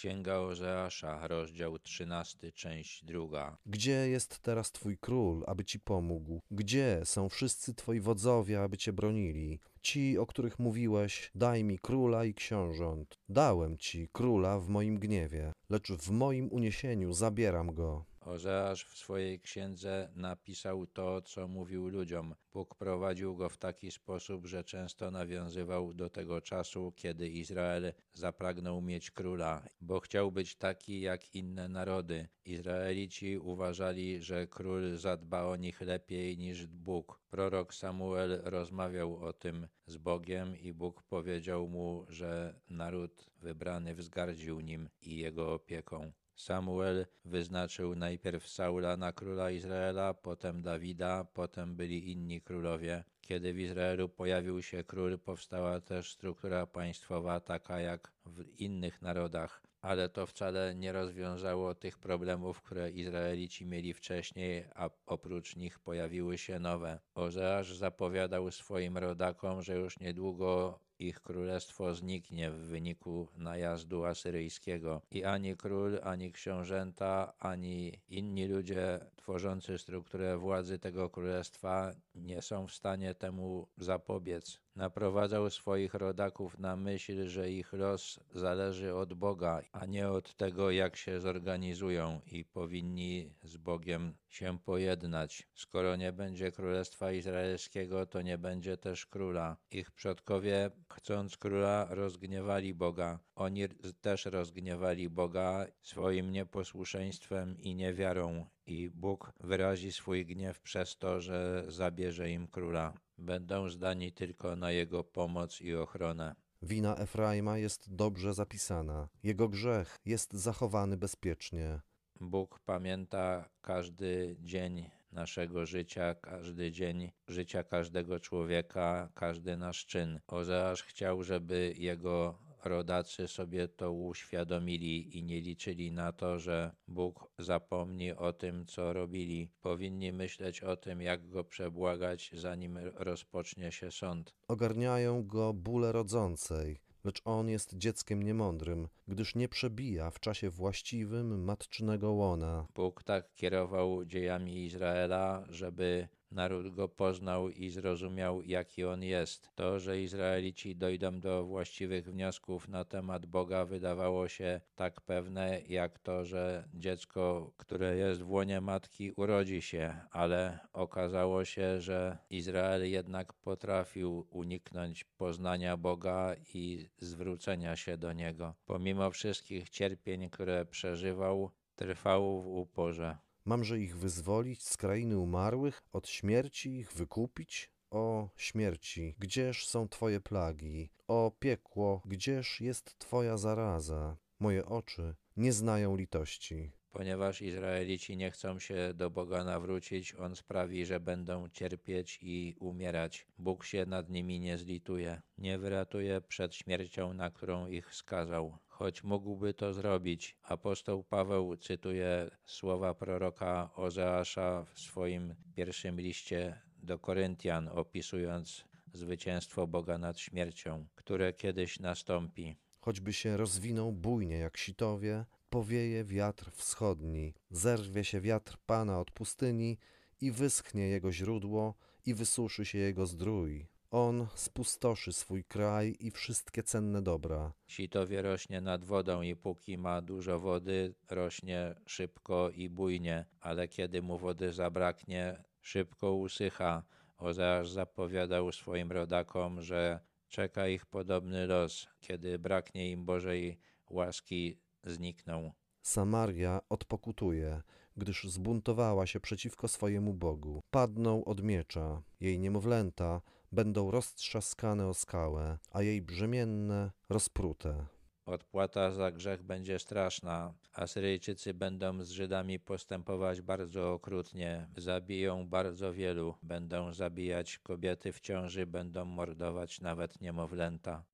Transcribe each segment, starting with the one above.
Księga Ozeasza, rozdział 13, część druga. Gdzie jest teraz twój król, aby ci pomógł? Gdzie są wszyscy twoi wodzowie, aby cię bronili? Ci, o których mówiłeś, daj mi króla i książąt. Dałem ci króla w moim gniewie, lecz w moim uniesieniu zabieram go. Ozeasz w swojej księdze napisał to, co mówił ludziom. Bóg prowadził go w taki sposób, że często nawiązywał do tego czasu, kiedy Izrael zapragnął mieć króla, bo chciał być taki jak inne narody. Izraelici uważali, że król zadba o nich lepiej niż Bóg. Prorok Samuel rozmawiał o tym z Bogiem i Bóg powiedział mu, że naród wybrany wzgardził nim i jego opieką. Samuel wyznaczył najpierw Saula na króla Izraela, potem Dawida, potem byli inni królowie. Kiedy w Izraelu pojawił się król, powstała też struktura państwowa taka jak w innych narodach, ale to wcale nie rozwiązało tych problemów, które Izraelici mieli wcześniej, a oprócz nich pojawiły się nowe. Ozeasz zapowiadał swoim rodakom, że już niedługo ich królestwo zniknie w wyniku najazdu asyryjskiego i ani król, ani książęta, ani inni ludzie tworzący strukturę władzy tego królestwa nie są w stanie temu zapobiec. Naprowadzał swoich rodaków na myśl, że ich los zależy od Boga, a nie od tego, jak się zorganizują i powinni z Bogiem się pojednać. Skoro nie będzie królestwa izraelskiego, to nie będzie też króla. Ich przodkowie, chcąc króla, rozgniewali Boga. Oni też rozgniewali Boga swoim nieposłuszeństwem i niewiarą i Bóg wyrazi swój gniew przez to, że zabierze im króla. Będą zdani tylko na jego pomoc i ochronę. Wina Efraima jest dobrze zapisana, jego grzech jest zachowany bezpiecznie. Bóg pamięta każdy dzień naszego życia, każdy dzień życia każdego człowieka, każdy nasz czyn. Ozeasz chciał, żeby jego rodacy sobie to uświadomili i nie liczyli na to, że Bóg zapomni o tym, co robili. Powinni myśleć o tym, jak go przebłagać, zanim rozpocznie się sąd. Ogarniają go bóle rodzącej, lecz on jest dzieckiem niemądrym, gdyż nie przebija w czasie właściwym matczynego łona. Bóg tak kierował dziejami Izraela, żeby naród go poznał i zrozumiał, jaki on jest. To, że Izraelici dojdą do właściwych wniosków na temat Boga, wydawało się tak pewne, jak to, że dziecko, które jest w łonie matki, urodzi się, ale okazało się, że Izrael jednak potrafił uniknąć poznania Boga i zwrócenia się do niego. Pomimo wszystkich cierpień, które przeżywał, trwał w uporze. Mamże ich wyzwolić z krainy umarłych, od śmierci ich wykupić? O śmierci, gdzież są Twoje plagi? O piekło, gdzież jest Twoja zaraza? Moje oczy nie znają litości. Ponieważ Izraelici nie chcą się do Boga nawrócić, On sprawi, że będą cierpieć i umierać. Bóg się nad nimi nie zlituje, nie wyratuje przed śmiercią, na którą ich skazał choć mógłby to zrobić. Apostoł Paweł cytuje słowa proroka Ozeasza w swoim pierwszym liście do Koryntian, opisując zwycięstwo Boga nad śmiercią, które kiedyś nastąpi. Choćby się rozwinął bujnie jak sitowie, powieje wiatr wschodni, zerwie się wiatr Pana od pustyni i wyschnie jego źródło i wysuszy się jego zdrój. On spustoszy swój kraj i wszystkie cenne dobra. Sitowie rośnie nad wodą i póki ma dużo wody, rośnie szybko i bujnie, ale kiedy mu wody zabraknie, szybko usycha. Ozeasz zapowiadał swoim rodakom, że czeka ich podobny los, kiedy braknie im Bożej łaski, znikną. Samaria odpokutuje, gdyż zbuntowała się przeciwko swojemu Bogu. Padną od miecza, jej niemowlęta będą roztrzaskane o skałę, a jej brzemienne rozprute. Odpłata za grzech będzie straszna. Asyryjczycy będą z Żydami postępować bardzo okrutnie. Zabiją bardzo wielu. Będą zabijać kobiety w ciąży, będą mordować nawet niemowlęta.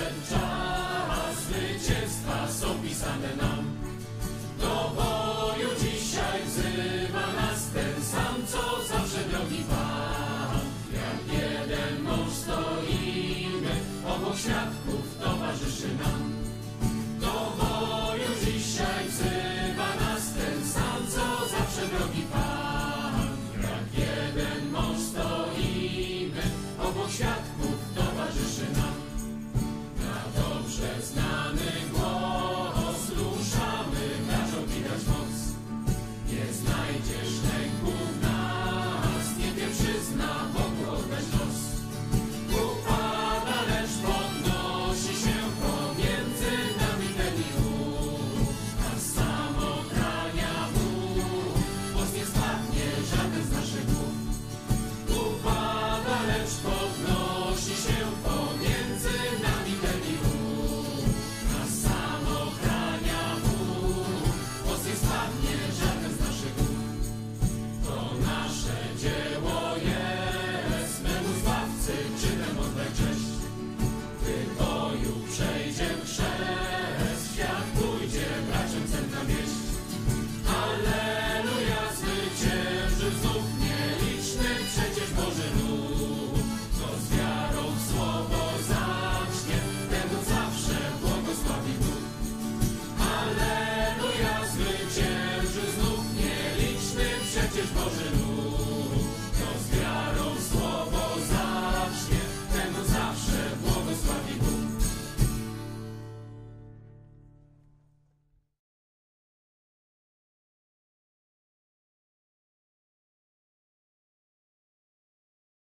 Ten czas zwycięstwa są pisane nam. Do boju dzisiaj wzywa nas ten sam, co zawsze drogi Pan. Jak jeden mąż stoimy, obok świadków towarzyszy nam.